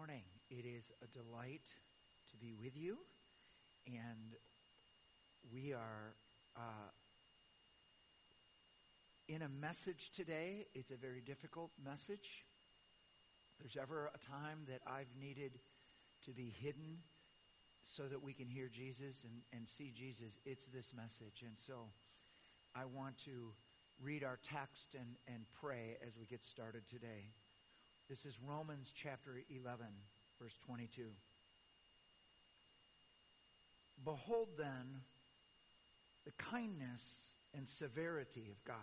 morning. It is a delight to be with you, and we are uh, in a message today. It's a very difficult message. There's ever a time that I've needed to be hidden so that we can hear Jesus and, and see Jesus, it's this message. And so I want to read our text and, and pray as we get started today. This is Romans chapter 11, verse 22. Behold then the kindness and severity of God.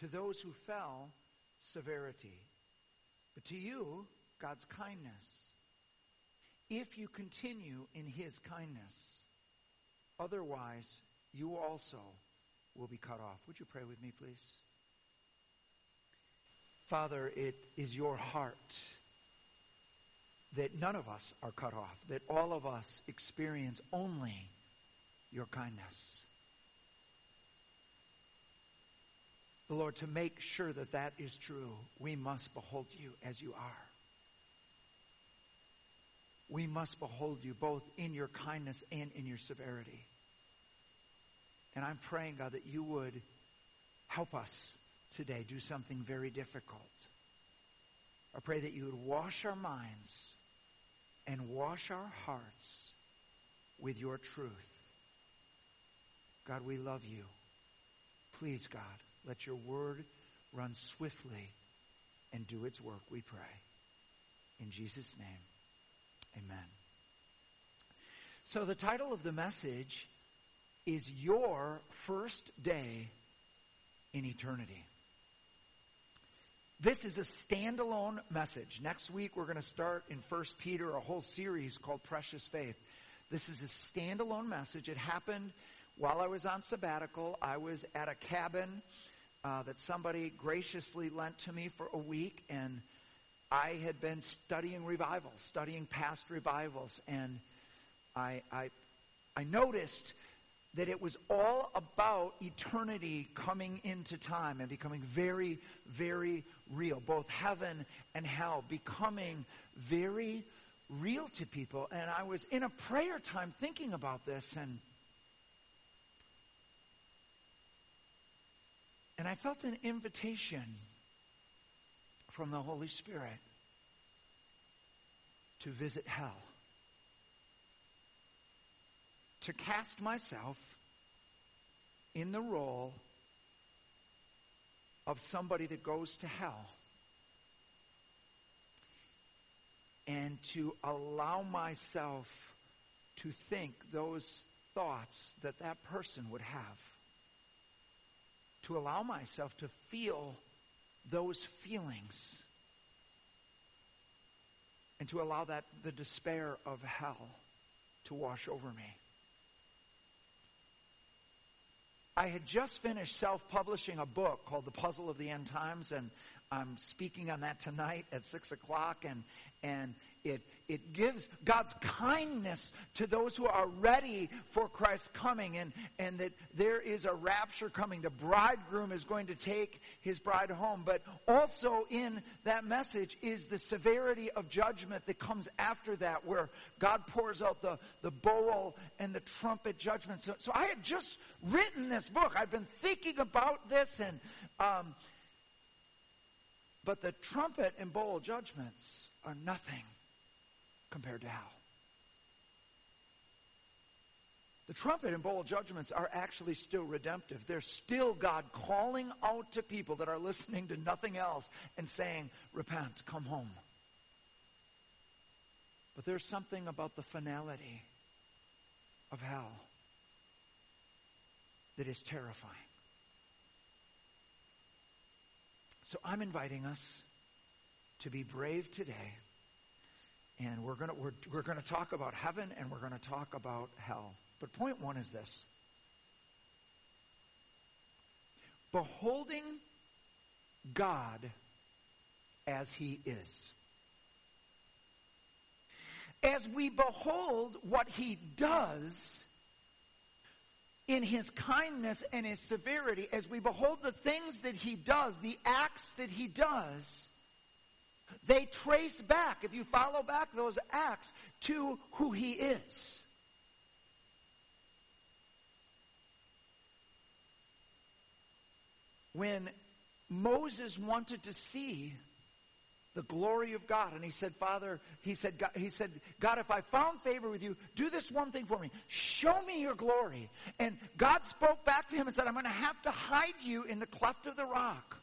To those who fell, severity. But to you, God's kindness. If you continue in his kindness, otherwise you also will be cut off. Would you pray with me, please? Father, it is your heart that none of us are cut off, that all of us experience only your kindness. The Lord, to make sure that that is true, we must behold you as you are. We must behold you both in your kindness and in your severity. And I'm praying, God, that you would help us today do something very difficult. I pray that you would wash our minds and wash our hearts with your truth. God, we love you. Please, God, let your word run swiftly and do its work, we pray. In Jesus' name, amen. So, the title of the message is Your First Day in Eternity. This is a standalone message. Next week, we're going to start in 1 Peter a whole series called Precious Faith. This is a standalone message. It happened while I was on sabbatical. I was at a cabin uh, that somebody graciously lent to me for a week, and I had been studying revivals, studying past revivals, and I, I, I noticed that it was all about eternity coming into time and becoming very, very real. Both heaven and hell becoming very real to people. And I was in a prayer time thinking about this and and I felt an invitation from the Holy Spirit to visit hell. To cast myself in the role of somebody that goes to hell and to allow myself to think those thoughts that that person would have. To allow myself to feel those feelings. And to allow that the despair of hell to wash over me. I had just finished self publishing a book called The Puzzle of the End Times, and I'm speaking on that tonight at 6 o'clock. And, and it, it gives God's kindness to those who are ready for Christ's coming and, and that there is a rapture coming. The bridegroom is going to take his bride home. But also in that message is the severity of judgment that comes after that, where God pours out the, the bowl and the trumpet judgment. So, so I had just written this book. I've been thinking about this and. Um, but the trumpet and bowl judgments are nothing compared to hell. The trumpet and bowl judgments are actually still redemptive. They're still God calling out to people that are listening to nothing else and saying, Repent, come home. But there's something about the finality of hell that is terrifying. So I'm inviting us to be brave today and we're going we're, we're going to talk about heaven and we're going to talk about hell. But point one is this. Beholding God as he is. As we behold what he does in his kindness and his severity, as we behold the things that he does, the acts that he does, They trace back, if you follow back those acts, to who he is. When Moses wanted to see the glory of God. And he said, Father, he said, God, he said, God, if I found favor with you, do this one thing for me. Show me your glory. And God spoke back to him and said, I'm going to have to hide you in the cleft of the rock.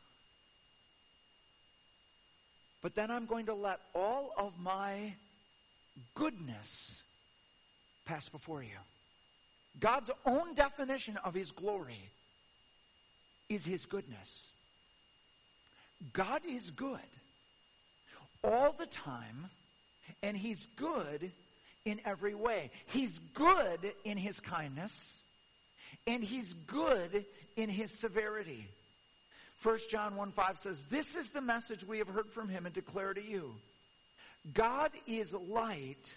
But then I'm going to let all of my goodness pass before you. God's own definition of his glory is his goodness. God is good all the time, and He's good in every way. He's good in His kindness, and He's good in His severity. 1 John 1 5 says, This is the message we have heard from Him and declare to you. God is light.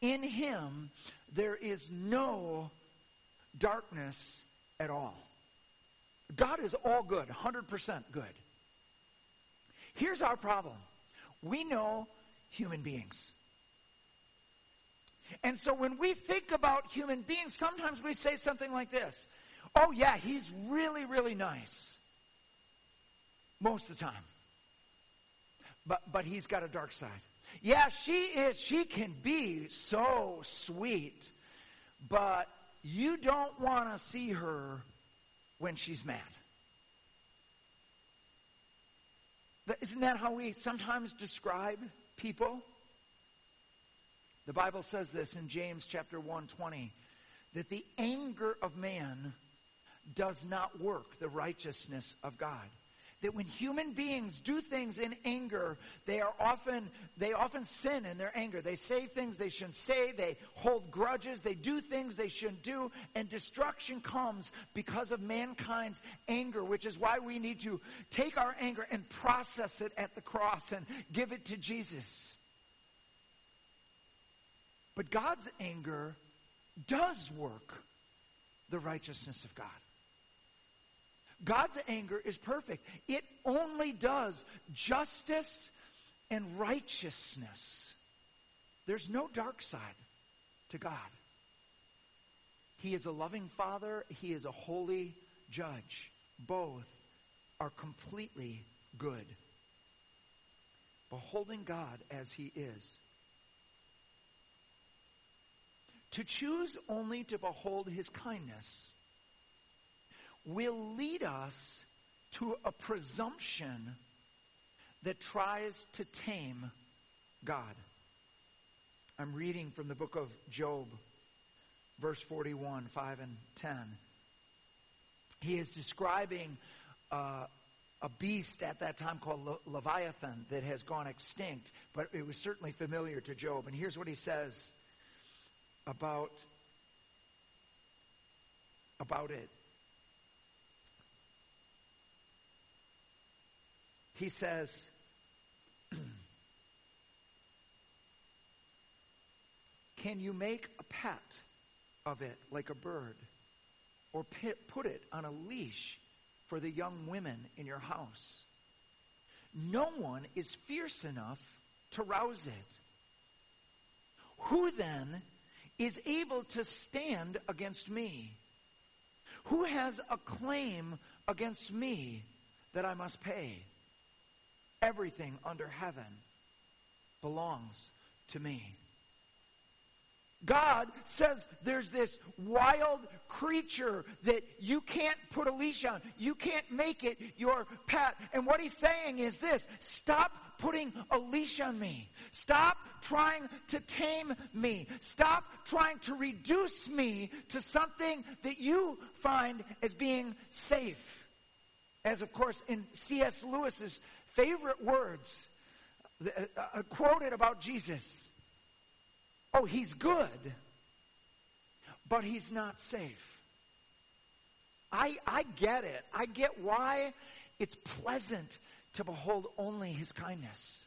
In Him, there is no darkness at all. God is all good, 100% good. Here's our problem we know human beings. And so when we think about human beings, sometimes we say something like this Oh, yeah, he's really, really nice. Most of the time. But, but he's got a dark side. Yeah, she is, she can be so sweet, but you don't want to see her when she's mad. Isn't that how we sometimes describe people? The Bible says this in James chapter 1:20 that the anger of man does not work the righteousness of God that when human beings do things in anger, they are often they often sin in their anger. They say things they shouldn't say, they hold grudges, they do things they shouldn't do, and destruction comes because of mankind's anger, which is why we need to take our anger and process it at the cross and give it to Jesus. But God's anger does work the righteousness of God. God's anger is perfect. It only does justice and righteousness. There's no dark side to God. He is a loving father, he is a holy judge. Both are completely good. Beholding God as he is. To choose only to behold his kindness will lead us to a presumption that tries to tame God. I'm reading from the book of Job, verse 41, 5 and 10. He is describing uh, a beast at that time called Le- Leviathan that has gone extinct, but it was certainly familiar to Job. And here's what he says about, about it. He says, Can you make a pet of it like a bird? Or put it on a leash for the young women in your house? No one is fierce enough to rouse it. Who then is able to stand against me? Who has a claim against me that I must pay? Everything under heaven belongs to me. God says there's this wild creature that you can't put a leash on. You can't make it your pet. And what he's saying is this stop putting a leash on me. Stop trying to tame me. Stop trying to reduce me to something that you find as being safe. As, of course, in C.S. Lewis's favorite words uh, uh, quoted about Jesus. Oh, he's good, but he's not safe. I, I get it. I get why it's pleasant to behold only his kindness.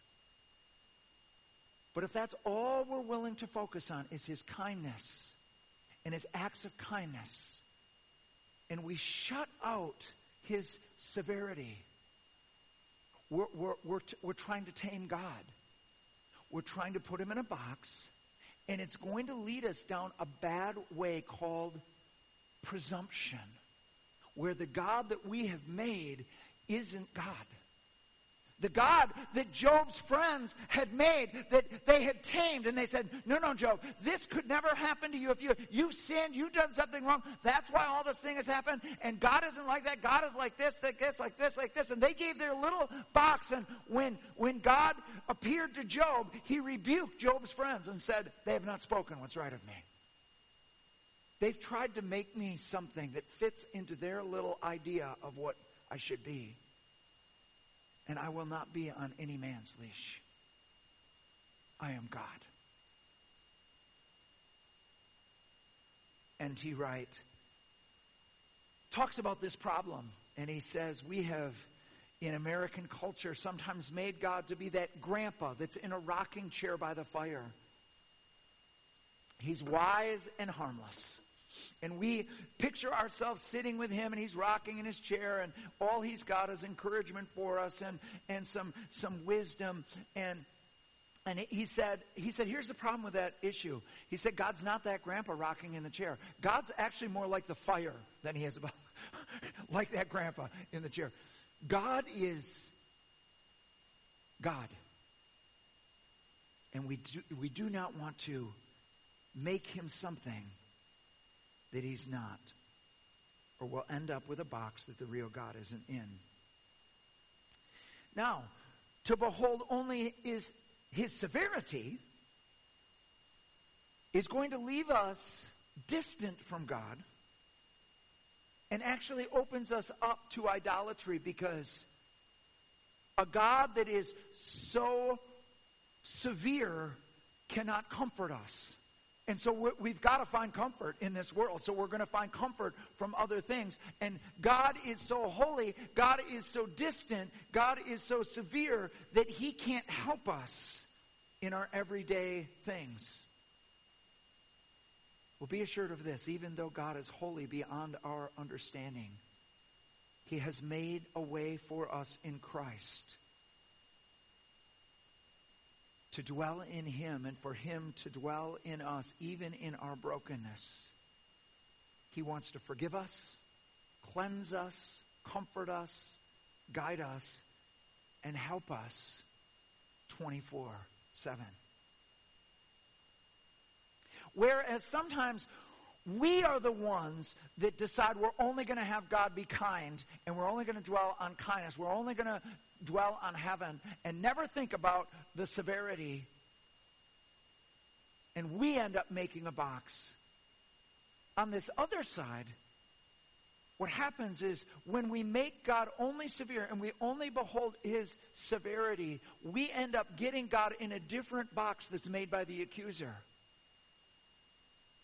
But if that's all we're willing to focus on is his kindness and his acts of kindness, and we shut out his severity, we're, we're, we're, t- we're trying to tame God. We're trying to put him in a box, and it's going to lead us down a bad way called presumption, where the God that we have made isn't God. The God that Job's friends had made, that they had tamed, and they said, No, no, Job, this could never happen to you. If you you sinned, you've done something wrong. That's why all this thing has happened. And God isn't like that. God is like this, like this, like this, like this. And they gave their little box. And when when God appeared to Job, he rebuked Job's friends and said, They have not spoken what's right of me. They've tried to make me something that fits into their little idea of what I should be and I will not be on any man's leash. I am God. N.T. Wright talks about this problem, and he says, We have, in American culture, sometimes made God to be that grandpa that's in a rocking chair by the fire. He's wise and harmless. And we picture ourselves sitting with him and he's rocking in his chair and all he's got is encouragement for us and, and some, some wisdom. And, and he said, he said, here's the problem with that issue. He said, God's not that grandpa rocking in the chair. God's actually more like the fire than he is about, like that grandpa in the chair. God is God. And we do, we do not want to make him something that he's not. Or we'll end up with a box that the real God isn't in. Now, to behold only is his severity is going to leave us distant from God and actually opens us up to idolatry because a God that is so severe cannot comfort us. And so we've got to find comfort in this world. So we're going to find comfort from other things. And God is so holy, God is so distant, God is so severe that He can't help us in our everyday things. Well, be assured of this even though God is holy beyond our understanding, He has made a way for us in Christ to dwell in Him and for Him to dwell in us, even in our brokenness. He wants to forgive us, cleanse us, comfort us, guide us, and help us 24 7. Whereas sometimes we are the ones that decide we're only going to have God be kind and we're only going to dwell on kindness. We're only going to dwell on heaven and never think about the severity. And we end up making a box. On this other side, what happens is when we make God only severe and we only behold his severity, we end up getting God in a different box that's made by the accuser.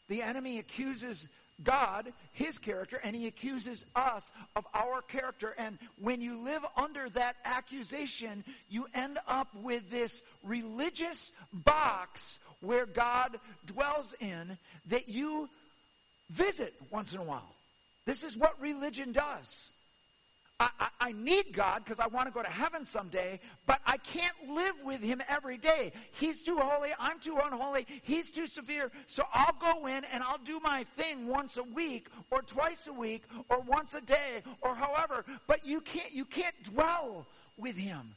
The enemy accuses God, his character, and he accuses us of our character. And when you live under that accusation, you end up with this religious box where God dwells in that you visit once in a while. This is what religion does. I, I, need God because I want to go to heaven someday, but I can't live with Him every day. He's too holy. I'm too unholy. He's too severe. So I'll go in and I'll do my thing once a week or twice a week or once a day or however. But you can't, you can't dwell with Him.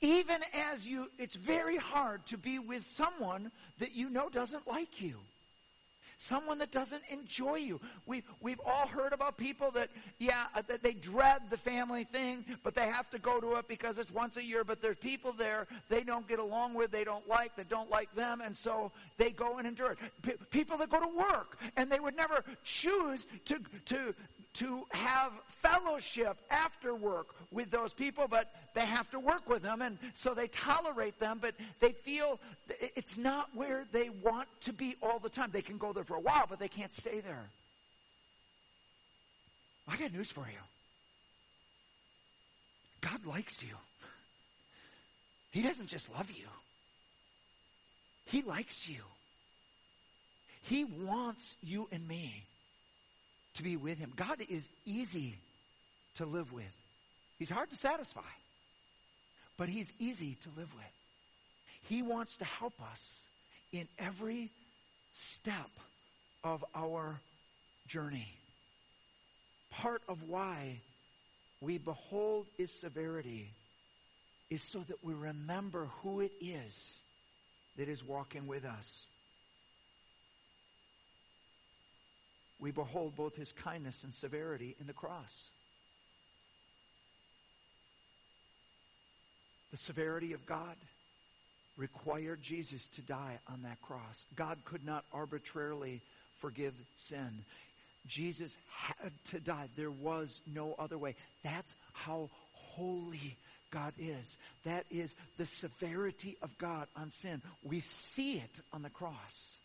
Even as you, it's very hard to be with someone that you know doesn't like you someone that doesn't enjoy you. We've, we've all heard about people that, yeah, uh, that they dread the family thing, but they have to go to it because it's once a year. But there's people there they don't get along with, they don't like, they don't like them, and so they go and endure it. P- people that go to work and they would never choose to, to, to have fellowship after work with those people, but they have to work with them, and so they tolerate them, but they feel it's not where they want to be all the time. They can go there for a while, but they can't stay there. I got news for you God likes you, He doesn't just love you, He likes you. He wants you and me to be with him. God is easy to live with. He's hard to satisfy. but He's easy to live with. He wants to help us in every step of our journey. Part of why we behold His severity is so that we remember who it is that is walking with us. We behold both his kindness and severity in the cross. The severity of God required Jesus to die on that cross. God could not arbitrarily forgive sin. Jesus had to die. There was no other way. That's how holy God is. That is the severity of God on sin. We see it on the cross.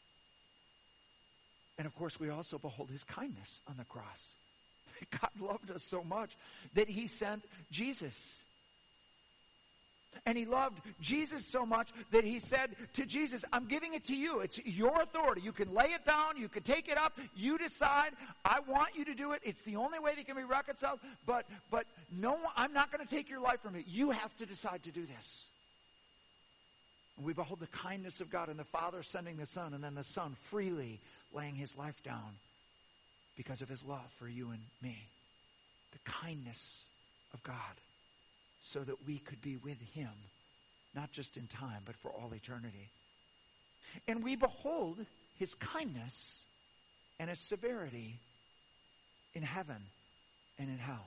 And of course, we also behold his kindness on the cross. God loved us so much that he sent Jesus. And he loved Jesus so much that he said to Jesus, I'm giving it to you. It's your authority. You can lay it down, you can take it up, you decide. I want you to do it. It's the only way that can be reconciled. But but no I'm not going to take your life from you. You have to decide to do this. And we behold the kindness of God and the Father sending the Son, and then the Son freely laying his life down because of his love for you and me. The kindness of God so that we could be with him, not just in time, but for all eternity. And we behold his kindness and his severity in heaven and in hell.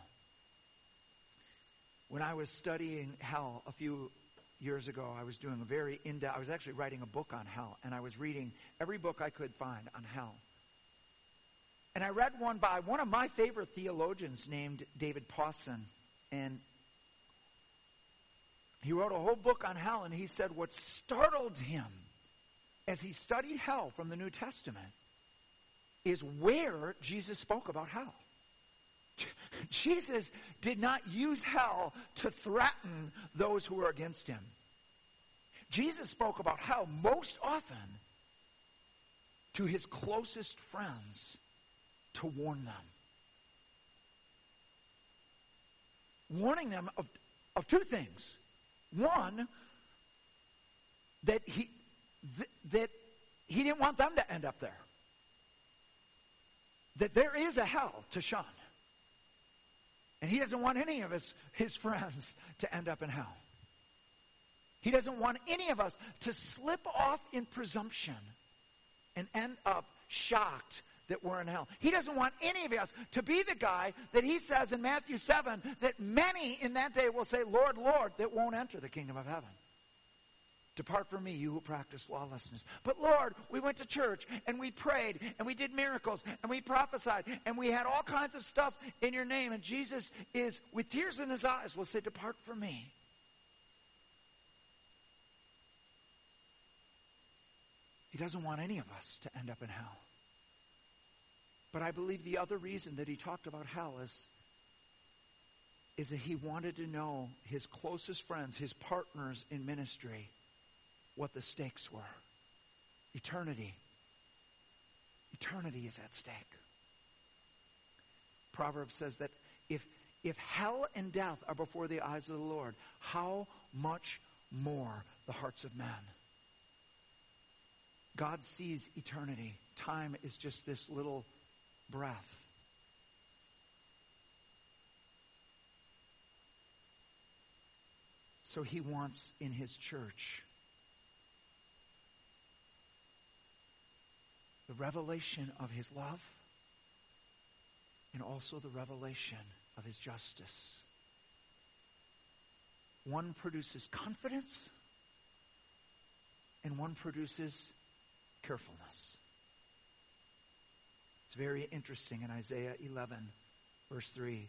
When I was studying hell a few years ago, I was doing a very in depth, I was actually writing a book on hell, and I was reading every book I could find on hell. And I read one by one of my favorite theologians named David Pawson. And he wrote a whole book on hell, and he said what startled him as he studied hell from the New Testament is where Jesus spoke about hell. Jesus did not use hell to threaten those who were against him. Jesus spoke about hell most often to his closest friends to warn them. Warning them of, of two things. One, that he, th- that he didn't want them to end up there. That there is a hell to shun. And he doesn't want any of his, his friends to end up in hell. He doesn't want any of us to slip off in presumption and end up shocked that we're in hell. He doesn't want any of us to be the guy that he says in Matthew 7 that many in that day will say, Lord, Lord, that won't enter the kingdom of heaven. Depart from me, you who practice lawlessness. But Lord, we went to church and we prayed and we did miracles and we prophesied and we had all kinds of stuff in your name. And Jesus is, with tears in his eyes, will say, Depart from me. He doesn't want any of us to end up in hell. But I believe the other reason that he talked about hell is, is that he wanted to know his closest friends, his partners in ministry, what the stakes were. Eternity. Eternity is at stake. Proverbs says that if, if hell and death are before the eyes of the Lord, how much more the hearts of men? God sees eternity. Time is just this little breath. So he wants in his church the revelation of his love and also the revelation of his justice. One produces confidence and one produces carefulness. It's very interesting in Isaiah 11, verse 3.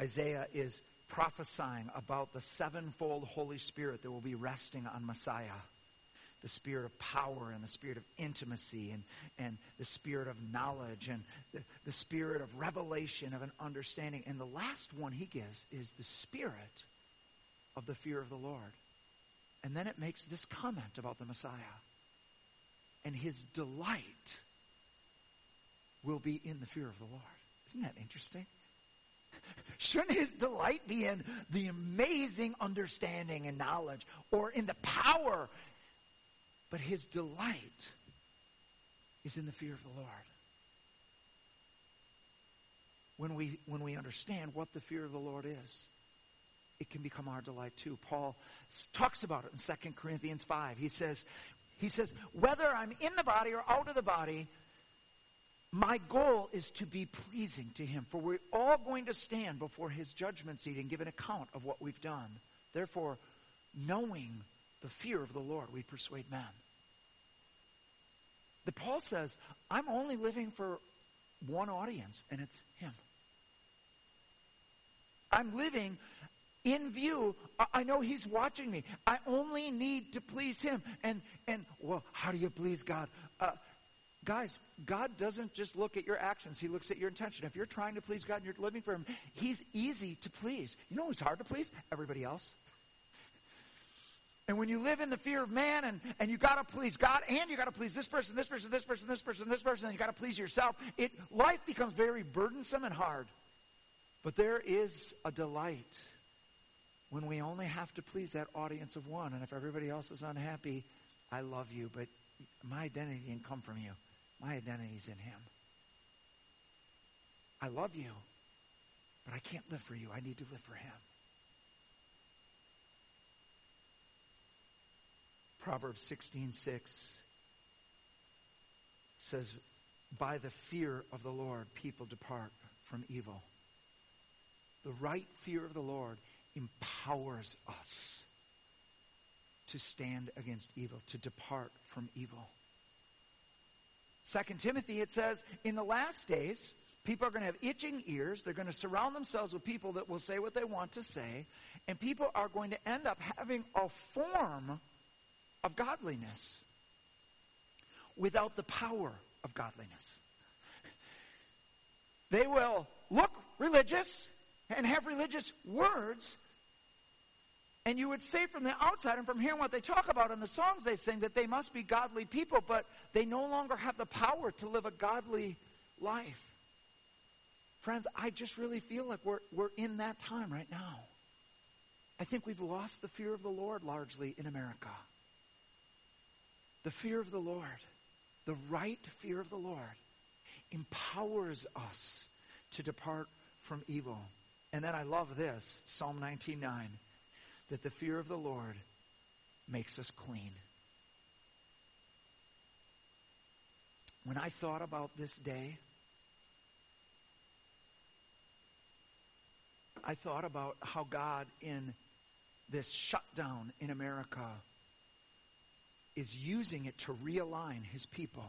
Isaiah is prophesying about the sevenfold Holy Spirit that will be resting on Messiah the spirit of power and the spirit of intimacy and, and the spirit of knowledge and the, the spirit of revelation of an understanding. And the last one he gives is the spirit of the fear of the Lord. And then it makes this comment about the Messiah. And his delight will be in the fear of the Lord. Isn't that interesting? Shouldn't his delight be in the amazing understanding and knowledge or in the power? But his delight is in the fear of the Lord. When we, when we understand what the fear of the Lord is, it can become our delight too. Paul talks about it in 2 Corinthians 5. He says, he says, whether I'm in the body or out of the body, my goal is to be pleasing to him. For we're all going to stand before his judgment seat and give an account of what we've done. Therefore, knowing the fear of the Lord, we persuade men. The Paul says, I'm only living for one audience, and it's him. I'm living in view. I know he's watching me. I only need to please him. And and well, how do you please God? Uh, guys, God doesn't just look at your actions, He looks at your intention. If you're trying to please God and you're living for Him, He's easy to please. You know who's hard to please? Everybody else. And when you live in the fear of man and, and you got to please God and you got to please this person, this person, this person, this person, this person, and you got to please yourself, it, life becomes very burdensome and hard. But there is a delight when we only have to please that audience of one. And if everybody else is unhappy, I love you, but my identity didn't come from you. My identity is in Him. I love you, but I can't live for you. I need to live for Him. Proverbs 16:6 says, "By the fear of the Lord people depart from evil." The right fear of the Lord empowers us to stand against evil, to depart from evil. Second Timothy, it says, in the last days, people are going to have itching ears. They're going to surround themselves with people that will say what they want to say. And people are going to end up having a form of godliness without the power of godliness. They will look religious and have religious words, and you would say from the outside and from hearing what they talk about in the songs they sing that they must be godly people, but they no longer have the power to live a godly life. Friends, I just really feel like we're, we're in that time right now. I think we've lost the fear of the Lord largely in America. The fear of the Lord, the right fear of the Lord, empowers us to depart from evil. And then I love this Psalm 19:9 that the fear of the Lord makes us clean. When I thought about this day, I thought about how God, in this shutdown in America, is using it to realign his people.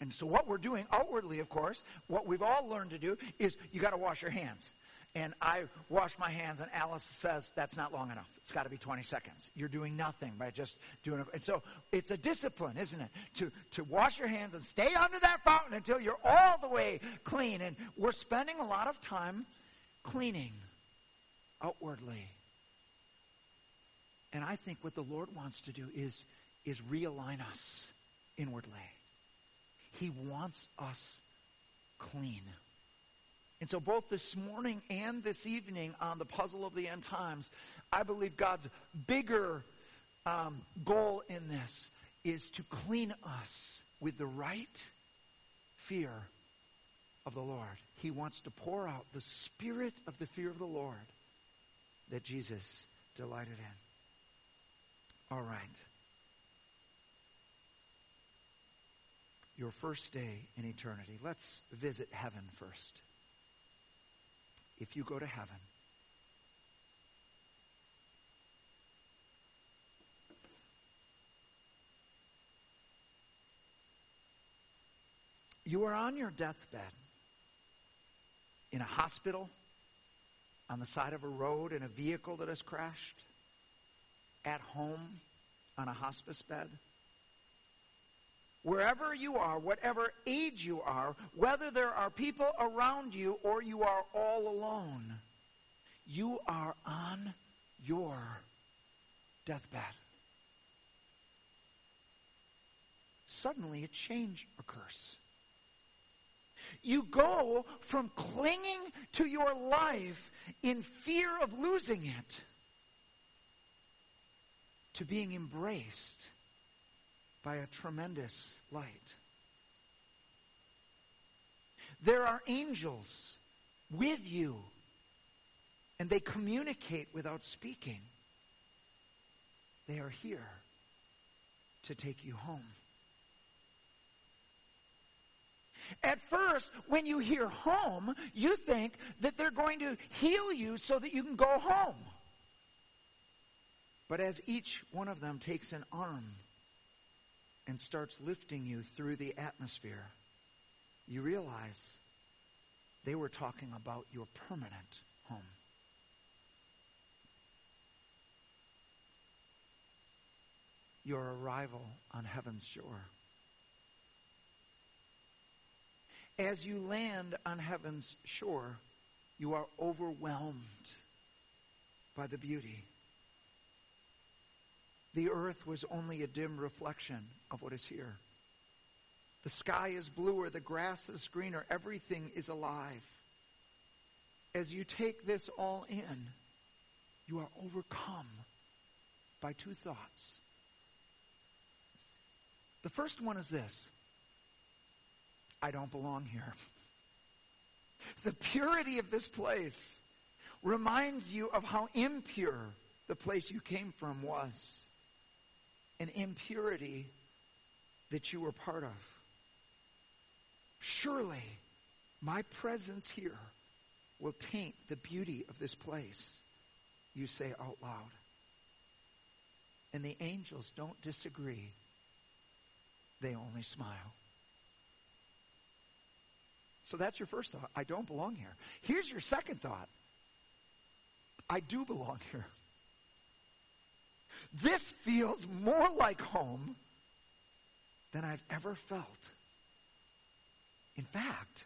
And so, what we're doing outwardly, of course, what we've all learned to do is you got to wash your hands and I wash my hands, and Alice says that's not long enough. It's got to be 20 seconds. You're doing nothing by just doing it. And so it's a discipline, isn't it? To, to wash your hands and stay under that fountain until you're all the way clean. And we're spending a lot of time cleaning outwardly. And I think what the Lord wants to do is, is realign us inwardly. He wants us clean. And so, both this morning and this evening on the puzzle of the end times, I believe God's bigger um, goal in this is to clean us with the right fear of the Lord. He wants to pour out the spirit of the fear of the Lord that Jesus delighted in. All right. Your first day in eternity. Let's visit heaven first if you go to heaven. You are on your deathbed in a hospital, on the side of a road in a vehicle that has crashed, at home on a hospice bed wherever you are, whatever age you are, whether there are people around you or you are all alone, you are on your deathbed. Suddenly, a change occurs. You go from clinging to your life in fear of losing it to being embraced by a tremendous light. There are angels with you, and they communicate without speaking. They are here to take you home. At first, when you hear home, you think that they're going to heal you so that you can go home. But as each one of them takes an arm and starts lifting you through the atmosphere, you realize they were talking about your permanent home. Your arrival on heaven's shore. As you land on heaven's shore, you are overwhelmed by the beauty. The earth was only a dim reflection of what is here. The sky is bluer, the grass is greener, everything is alive. As you take this all in, you are overcome by two thoughts. The first one is this I don't belong here. The purity of this place reminds you of how impure the place you came from was. An impurity that you were part of. Surely my presence here will taint the beauty of this place, you say out loud. And the angels don't disagree, they only smile. So that's your first thought. I don't belong here. Here's your second thought I do belong here. This feels more like home than I've ever felt. In fact,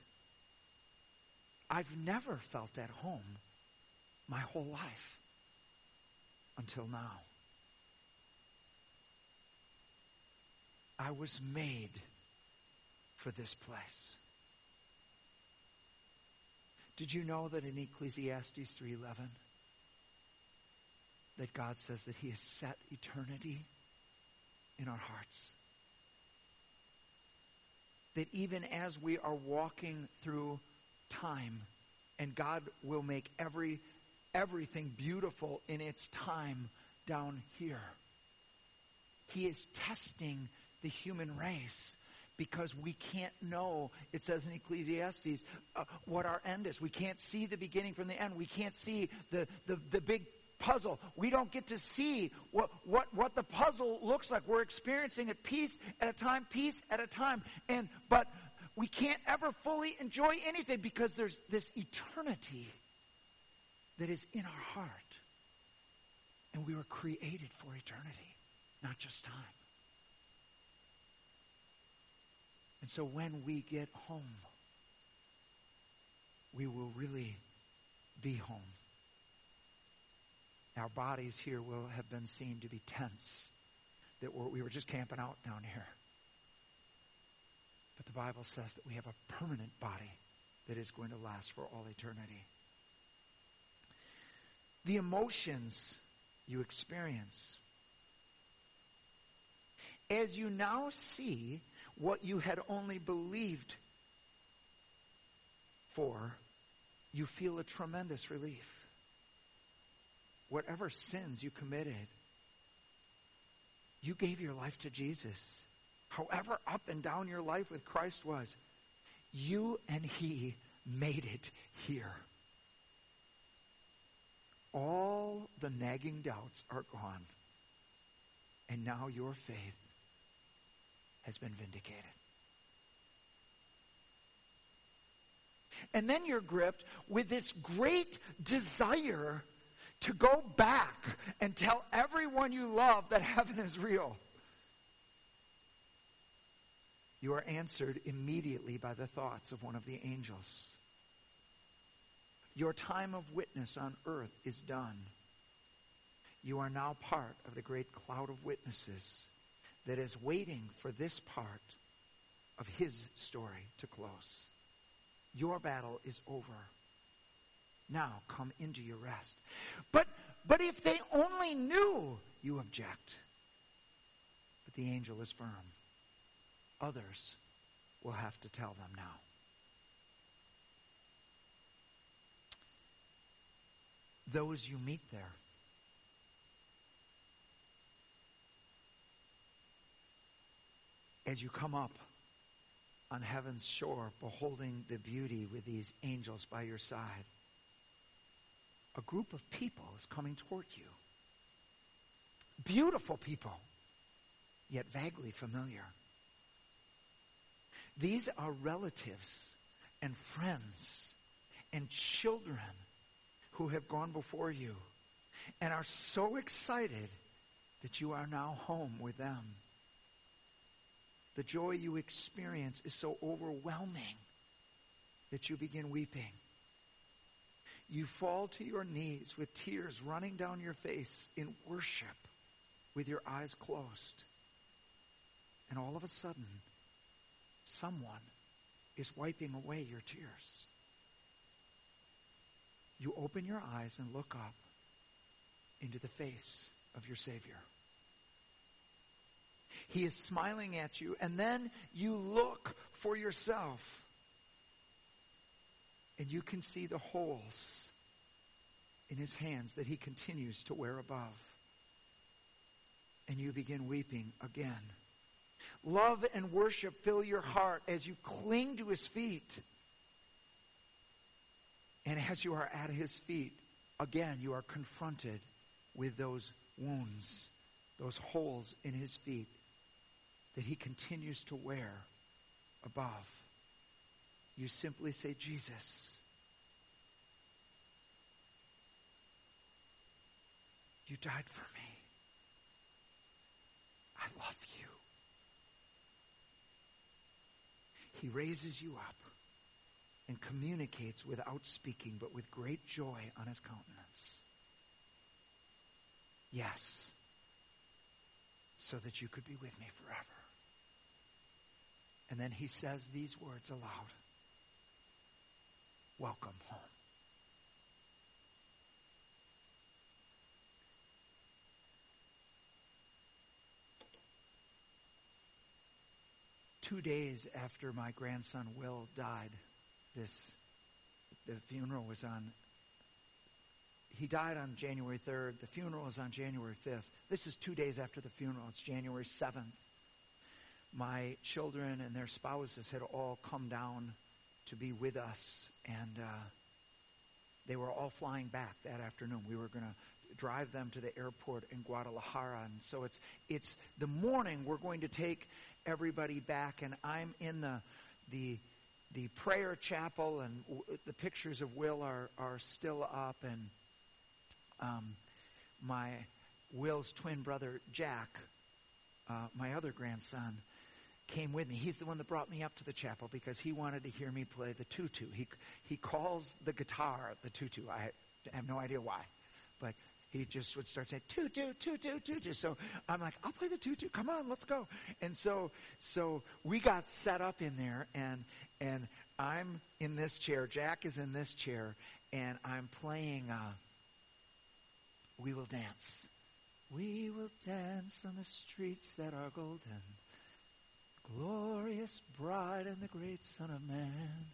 I've never felt at home my whole life until now. I was made for this place. Did you know that in Ecclesiastes 3:11 that God says that he has set eternity in our hearts? That even as we are walking through time and God will make every everything beautiful in its time down here. He is testing the human race because we can't know, it says in Ecclesiastes, uh, what our end is. We can't see the beginning from the end. We can't see the, the, the big puzzle. We don't get to see what, what, what the puzzle looks like. We're experiencing it piece at a time, piece at a time. And but we can't ever fully enjoy anything because there's this eternity that is in our heart. And we were created for eternity, not just time. And so when we get home, we will really be home. Our bodies here will have been seen to be tense, that were, we were just camping out down here. But the Bible says that we have a permanent body that is going to last for all eternity. The emotions you experience. As you now see what you had only believed for, you feel a tremendous relief. Whatever sins you committed, you gave your life to Jesus. However up and down your life with Christ was, you and he made it here. All the nagging doubts are gone. And now your faith has been vindicated. And then you're gripped with this great desire to go back and tell everyone you love that heaven is real. You are answered immediately by the thoughts of one of the angels. Your time of witness on earth is done. You are now part of the great cloud of witnesses that is waiting for this part of his story to close. Your battle is over. Now come into your rest. But but if they only knew, you object. But the angel is firm. Others will have to tell them now. Those you meet there. As you come up on heaven's shore, beholding the beauty with these angels by your side, a group of people is coming toward you. Beautiful people, yet vaguely familiar. These are relatives and friends and children who have gone before you and are so excited that you are now home with them. The joy you experience is so overwhelming that you begin weeping. You fall to your knees with tears running down your face in worship with your eyes closed. And all of a sudden, someone is wiping away your tears. You open your eyes and look up into the face of your Savior. He is smiling at you, and then you look for yourself, and you can see the holes in his hands that he continues to wear above. And you begin weeping again. Love and worship fill your heart as you cling to his feet. And as you are at his feet, again, you are confronted with those wounds, those holes in his feet that he continues to wear above. You simply say, Jesus, you died for me. I love you. He raises you up and communicates without speaking, but with great joy on his countenance. Yes, so that you could be with me forever. And then he says these words aloud Welcome home. Two days after my grandson Will died, this the funeral was on he died on January 3rd. The funeral is on January 5th. This is two days after the funeral. It's January 7th my children and their spouses had all come down to be with us, and uh, they were all flying back that afternoon. We were going to drive them to the airport in Guadalajara, and so it's it's the morning. We're going to take everybody back, and I'm in the the the prayer chapel, and w- the pictures of Will are are still up, and um, my Will's twin brother Jack, uh, my other grandson, came with me. He's the one that brought me up to the chapel because he wanted to hear me play the tutu. He, he calls the guitar the tutu. I have no idea why, but he just would start saying tutu, tutu, tutu. So I'm like, I'll play the tutu. Come on, let's go. And so, so we got set up in there, and and I'm in this chair. Jack is in this chair, and I'm playing. Uh, we will dance. We will dance on the streets that are golden glorious bride and the great son of man.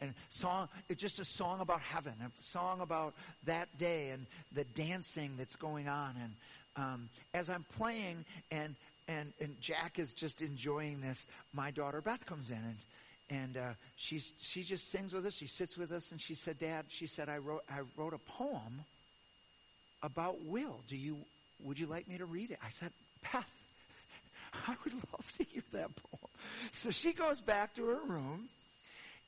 And song it's just a song about heaven a song about that day and the dancing that's going on. And um, as i'm playing and and and jack is just enjoying this my daughter beth comes in and and uh, she's she just sings with us she sits with us and she said dad she said i wrote i wrote a poem about will. Do you would you like me to read it? I said beth I would love to hear that poem. So she goes back to her room,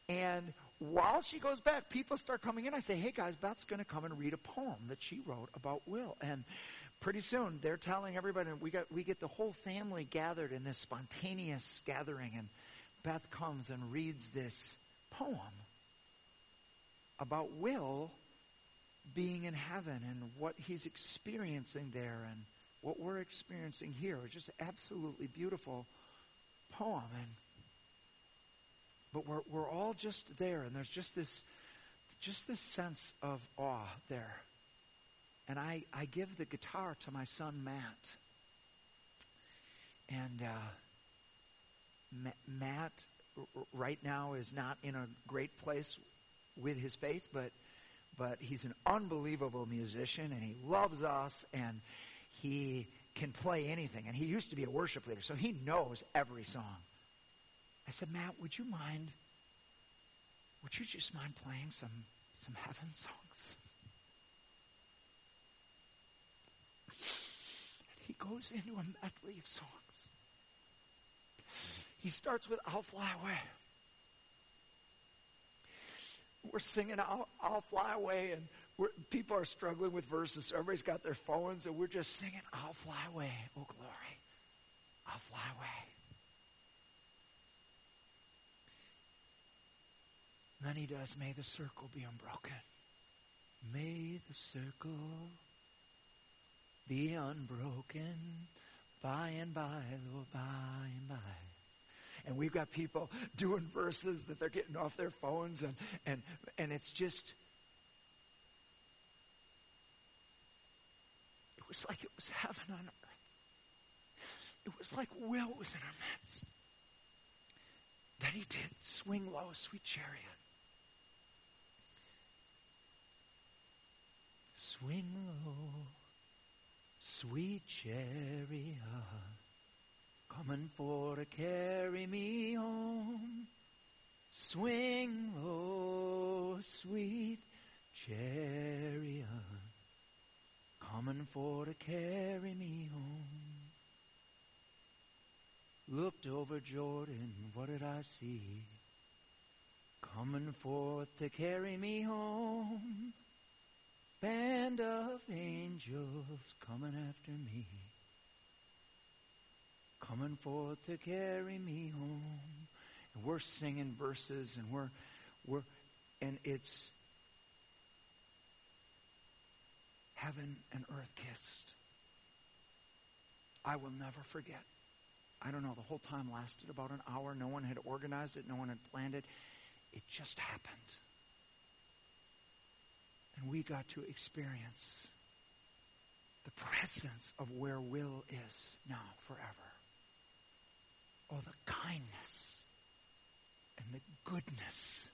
and while she goes back, people start coming in. I say, hey guys, Beth's going to come and read a poem that she wrote about Will. And pretty soon they're telling everybody, we, got, we get the whole family gathered in this spontaneous gathering, and Beth comes and reads this poem about Will being in heaven and what he's experiencing there and what we're experiencing here is just absolutely beautiful poem. And but we're, we're all just there, and there's just this, just this sense of awe there. And I, I give the guitar to my son, Matt. And uh, Matt, right now, is not in a great place with his faith, but, but he's an unbelievable musician, and he loves us, and he can play anything. And he used to be a worship leader, so he knows every song. I said, Matt, would you mind? Would you just mind playing some, some heaven songs? And he goes into a medley of songs. He starts with I'll Fly Away. We're singing I'll, I'll Fly Away, and people are struggling with verses. Everybody's got their phones, and we're just singing I'll Fly Away. Oh, glory. I'll fly away. Then he does, May the circle be unbroken. May the circle be unbroken by and by, Lord, by and by. And we've got people doing verses that they're getting off their phones, and, and, and it's just. It was like it was heaven on earth. It was like Will was in our midst. That he did swing low, sweet chariot. Swing low, sweet chariot, coming for to carry me home. Swing low, sweet chariot, coming for to carry me home. Looked over Jordan, what did I see? Coming forth to carry me home. Band of angels coming after me, coming forth to carry me home. And we're singing verses, and we're we're and it's heaven and earth kissed. I will never forget. I don't know, the whole time lasted about an hour. No one had organized it, no one had planned it. It just happened. And we got to experience the presence of where Will is now forever. Oh, the kindness and the goodness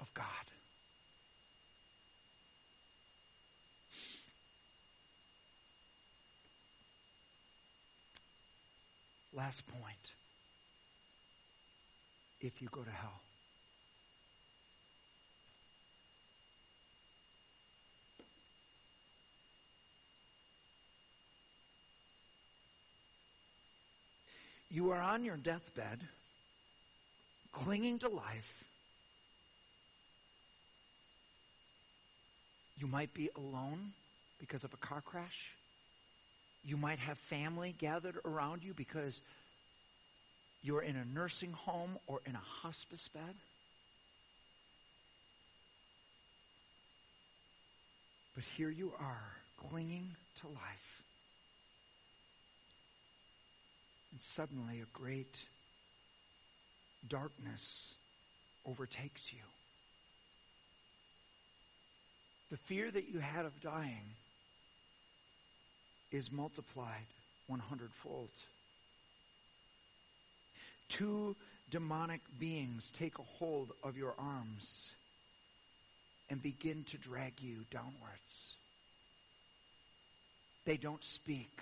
of God. Last point. If you go to hell. You are on your deathbed, clinging to life. You might be alone because of a car crash. You might have family gathered around you because you're in a nursing home or in a hospice bed. But here you are, clinging to life. And suddenly a great darkness overtakes you. The fear that you had of dying is multiplied 100 fold. Two demonic beings take a hold of your arms and begin to drag you downwards. They don't speak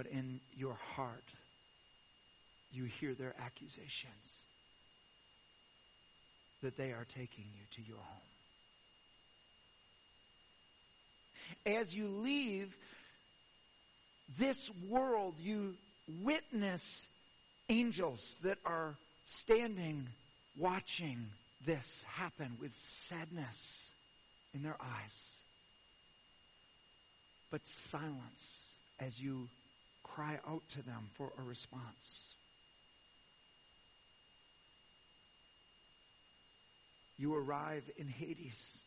but in your heart, you hear their accusations that they are taking you to your home. As you leave this world, you witness angels that are standing, watching this happen with sadness in their eyes, but silence as you cry out to them for a response. You arrive in Hades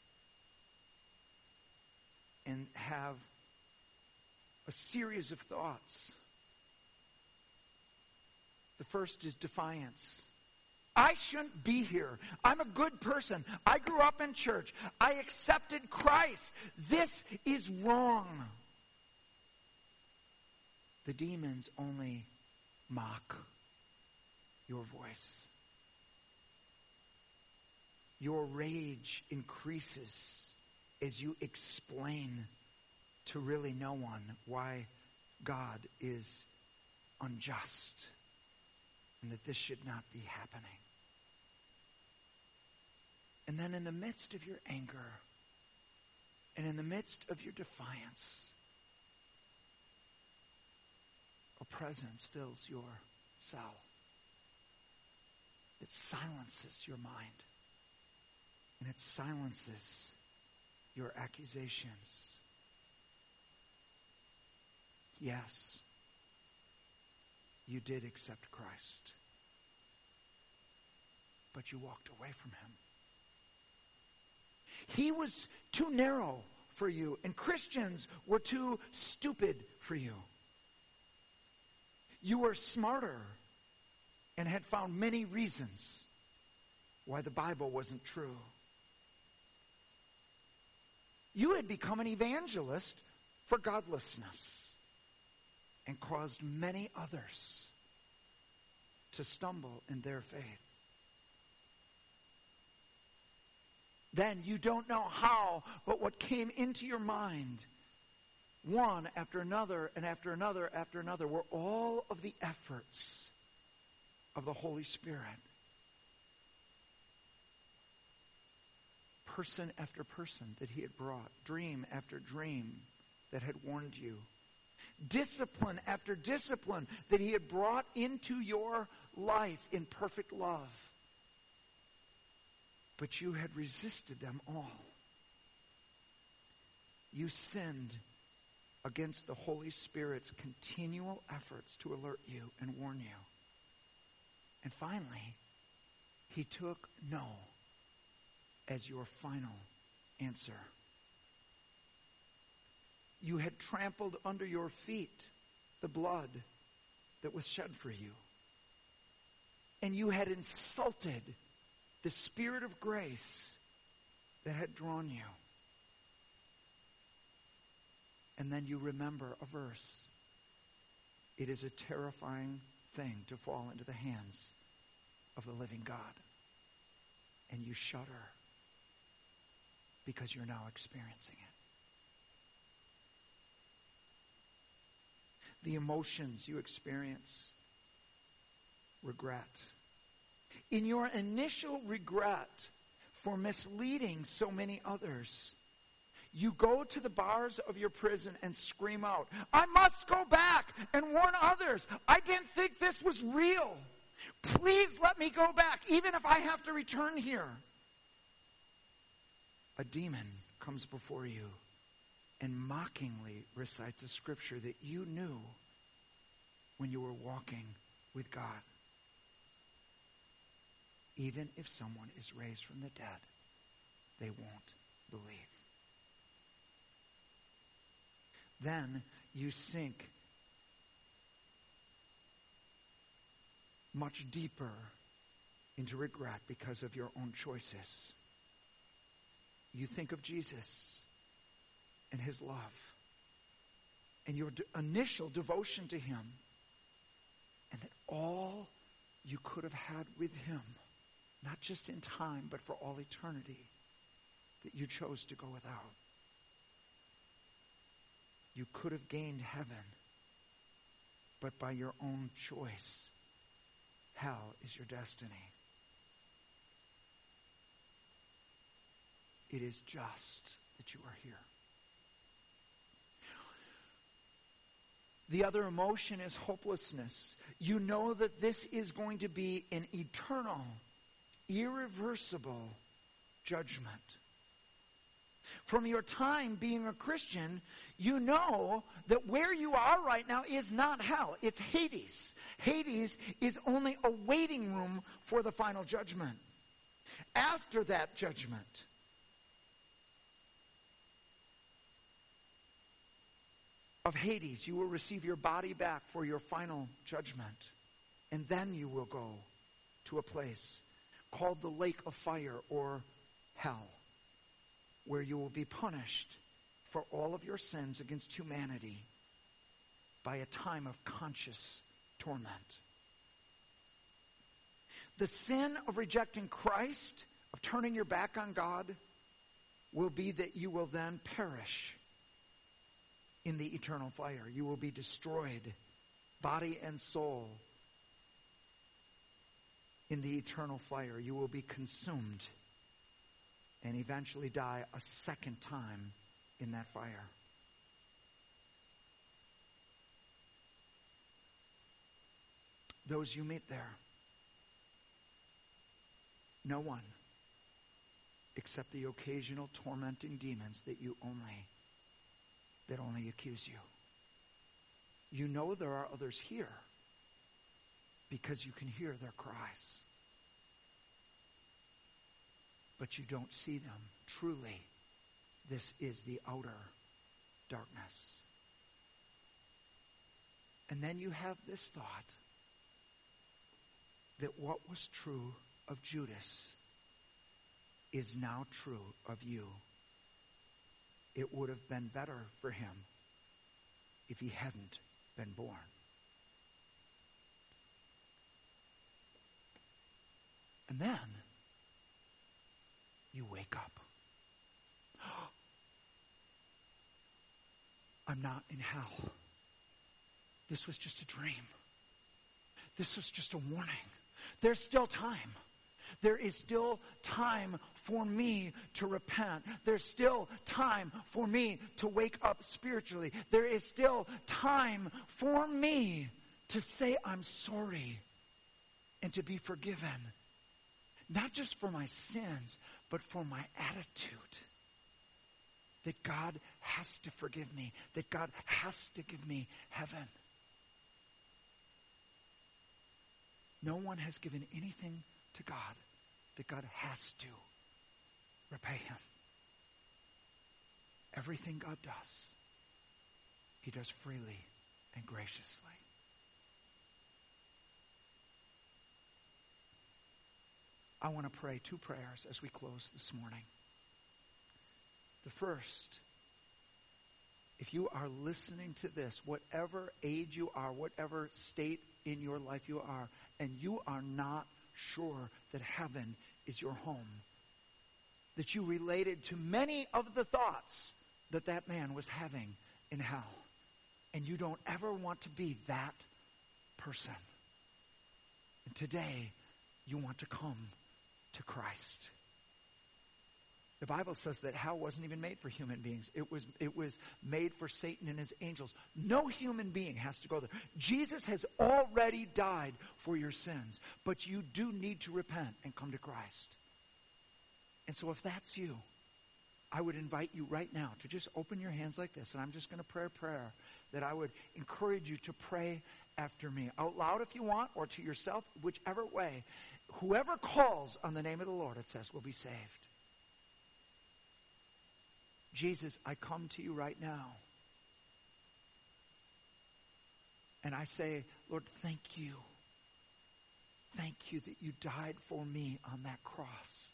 and have a series of thoughts. The first is defiance. I shouldn't be here. I'm a good person. I grew up in church. I accepted Christ. This is wrong. The demons only mock your voice. Your rage increases as you explain to really no one why God is unjust and that this should not be happening. And then, in the midst of your anger and in the midst of your defiance, a presence fills your cell. It silences your mind and it silences your accusations. Yes, you did accept Christ, but you walked away from him. He was too narrow for you, and Christians were too stupid for you. You were smarter and had found many reasons why the Bible wasn't true. You had become an evangelist for godlessness and caused many others to stumble in their faith. Then you don't know how, but what came into your mind, one after another and after another after another, were all of the efforts of the Holy Spirit. Person after person that he had brought, dream after dream that had warned you, discipline after discipline that he had brought into your life in perfect love. But you had resisted them all. You sinned against the Holy Spirit's continual efforts to alert you and warn you. And finally, he took no as your final answer. You had trampled under your feet the blood that was shed for you. And you had insulted the Spirit of grace that had drawn you. And then you remember a verse. It is a terrifying thing to fall into the hands of the living God. And you shudder because you're now experiencing it. The emotions you experience regret. In your initial regret for misleading so many others, you go to the bars of your prison and scream out, I must go back and warn others. I didn't think this was real. Please let me go back, even if I have to return here. A demon comes before you and mockingly recites a scripture that you knew when you were walking with God. Even if someone is raised from the dead, they won't believe. then you sink much deeper into regret because of your own choices. You think of Jesus and his love and your initial devotion to him, and that all you could have had with him, not just in time, but for all eternity, that you chose to go without. You could have gained heaven, but by your own choice, hell is your destiny. It is just that you are here. The other emotion is hopelessness. You know that this is going to be an eternal, irreversible judgment. From your time being a Christian, you know that where you are right now is not hell, it's Hades. Hades is only a waiting room for the final judgment. After that judgment, of Hades, you will receive your body back for your final judgment. And then you will go to a place called the lake of fire or hell, where you will be punished for all of your sins against humanity by a time of conscious torment. The sin of rejecting Christ, of turning your back on God, will be that you will then perish in the eternal fire. You will be destroyed, body and soul, in the eternal fire. You will be consumed and eventually die a second time in that fire. Those you meet there, no one except the occasional tormenting demons that you only that only accuse you. You know there are others here because you can hear their cries. But you don't see them. Truly, this is the outer darkness. And then you have this thought that what was true of Judas is now true of you. It would have been better for him if he hadn't been born. And then you wake up. I'm not in hell. This was just a dream. This was just a warning. There's still time. There is still time for me to repent. There's still time for me to wake up spiritually. There is still time for me to say I'm sorry and to be forgiven. Not just for my sins, but for my attitude. That God has to forgive me, that God has to give me heaven. No one has given anything to God that God has to repay him. Everything God does, he does freely and graciously. I want to pray two prayers as we close this morning. The first, if you are listening to this, whatever age you are, whatever state in your life you are, and you are not sure that heaven is your home, that you related to many of the thoughts that that man was having in hell, and you don't ever want to be that person. And today, you want to come to Christ. The Bible says that hell wasn't even made for human beings. It was, it was made for Satan and his angels. No human being has to go there. Jesus has already died for your sins, but you do need to repent and come to Christ. And so if that's you, I would invite you right now to just open your hands like this, and I'm just going to pray a prayer that I would encourage you to pray after me, out loud if you want, or to yourself, whichever way. Whoever calls on the name of the Lord, it says, will be saved. Jesus, I come to you right now. And I say, Lord, thank you. Thank you that you died for me on that cross.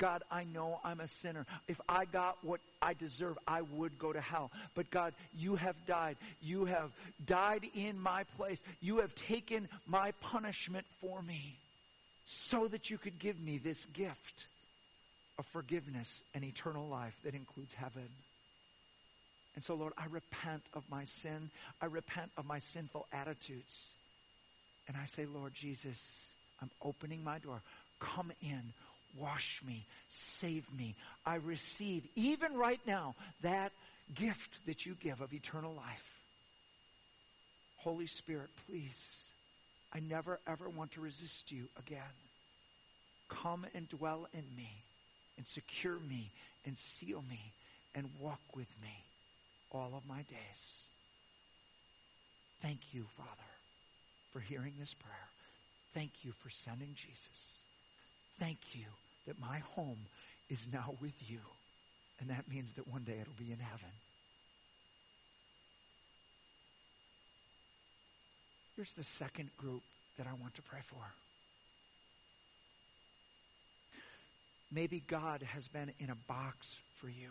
God, I know I'm a sinner. If I got what I deserve, I would go to hell. But God, you have died. You have died in my place. You have taken my punishment for me so that you could give me this gift of forgiveness and eternal life that includes heaven. And so, Lord, I repent of my sin. I repent of my sinful attitudes. And I say, Lord Jesus, I'm opening my door. Come in, wash me, save me. I receive, even right now, that gift that you give of eternal life. Holy Spirit, please, I never ever want to resist you again. Come and dwell in me and secure me and seal me and walk with me all of my days. Thank you, Father, for hearing this prayer. Thank you for sending Jesus. Thank you that my home is now with you. And that means that one day it'll be in heaven. Here's the second group that I want to pray for. Maybe God has been in a box for you.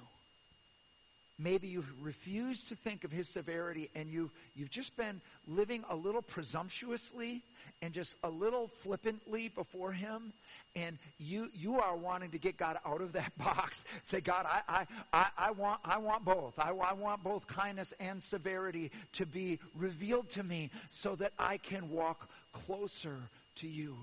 Maybe you've refused to think of his severity and you, you've just been living a little presumptuously and just a little flippantly before him. And you, you are wanting to get God out of that box. Say, God, I, I, I, want, I want both. I, I want both kindness and severity to be revealed to me so that I can walk closer to you.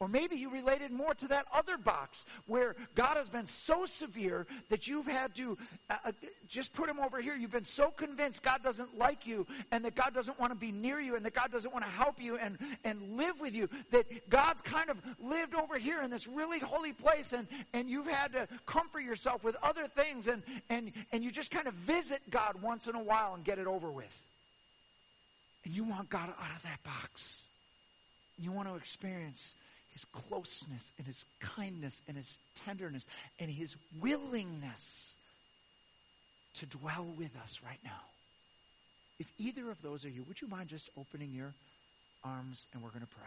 Or maybe you related more to that other box where God has been so severe that you've had to uh, uh, just put him over here. You've been so convinced God doesn't like you and that God doesn't want to be near you and that God doesn't want to help you and, and live with you that God's kind of lived over here in this really holy place and, and you've had to comfort yourself with other things and, and, and you just kind of visit God once in a while and get it over with. And you want God out of that box. You want to experience his closeness and his kindness and his tenderness and his willingness to dwell with us right now. If either of those are you, would you mind just opening your arms and we're going to pray?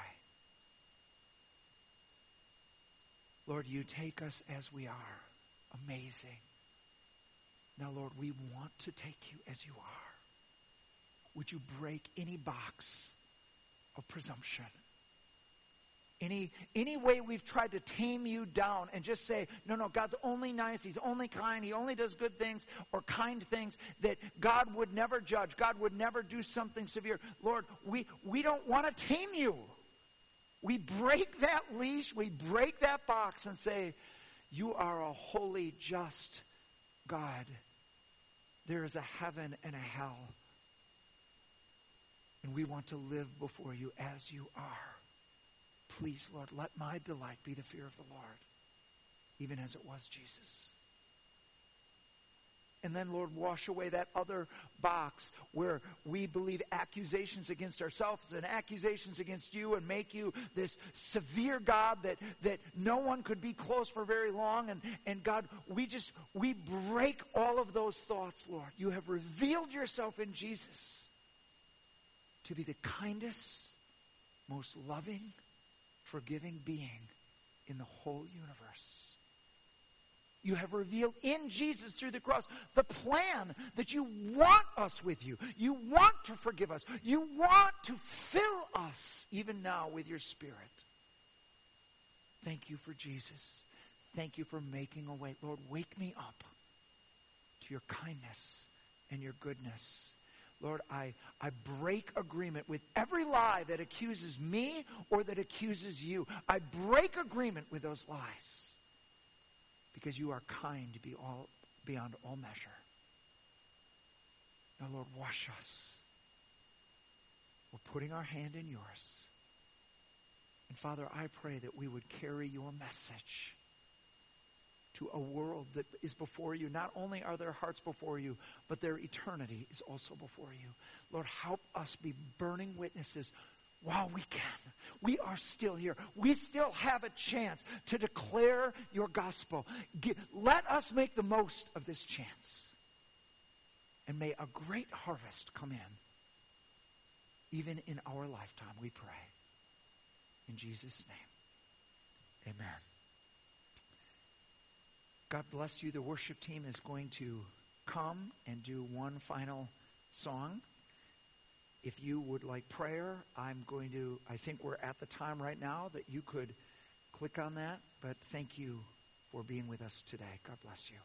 Lord, you take us as we are. Amazing. Now, Lord, we want to take you as you are. Would you break any box of presumption? Any, any way we've tried to tame you down and just say, no, no, God's only nice, He's only kind, He only does good things or kind things, that God would never judge, God would never do something severe. Lord, we, we don't want to tame you. We break that leash, we break that box and say, You are a holy, just God. There is a heaven and a hell. And we want to live before you as you are. Please, Lord, let my delight be the fear of the Lord, even as it was Jesus. And then, Lord, wash away that other box where we believe accusations against ourselves and accusations against you and make you this severe God that, that no one could be close for very long. And, and God, we just, we break all of those thoughts, Lord. You have revealed yourself in Jesus to be the kindest, most loving, forgiving being in the whole universe. You have revealed in Jesus through the cross the plan that you want us with you. You want to forgive us. You want to fill us even now with your Spirit. Thank you for Jesus. Thank you for making a way. Lord, wake me up to your kindness and your goodness Lord, I, I break agreement with every lie that accuses me or that accuses you. I break agreement with those lies because you are kind be all, beyond all measure. Now, Lord, wash us. We're putting our hand in yours. And Father, I pray that we would carry your message to a world that is before you. Not only are their hearts before you, but their eternity is also before you. Lord, help us be burning witnesses while we can. We are still here. We still have a chance to declare your gospel. let us make the most of this chance. And may a great harvest come in, even in our lifetime, we pray. In Jesus' name, amen. God bless you. The worship team is going to come and do one final song. If you would like prayer, I'm going to, I think we're at the time right now that you could click on that. But thank you for being with us today. God bless you.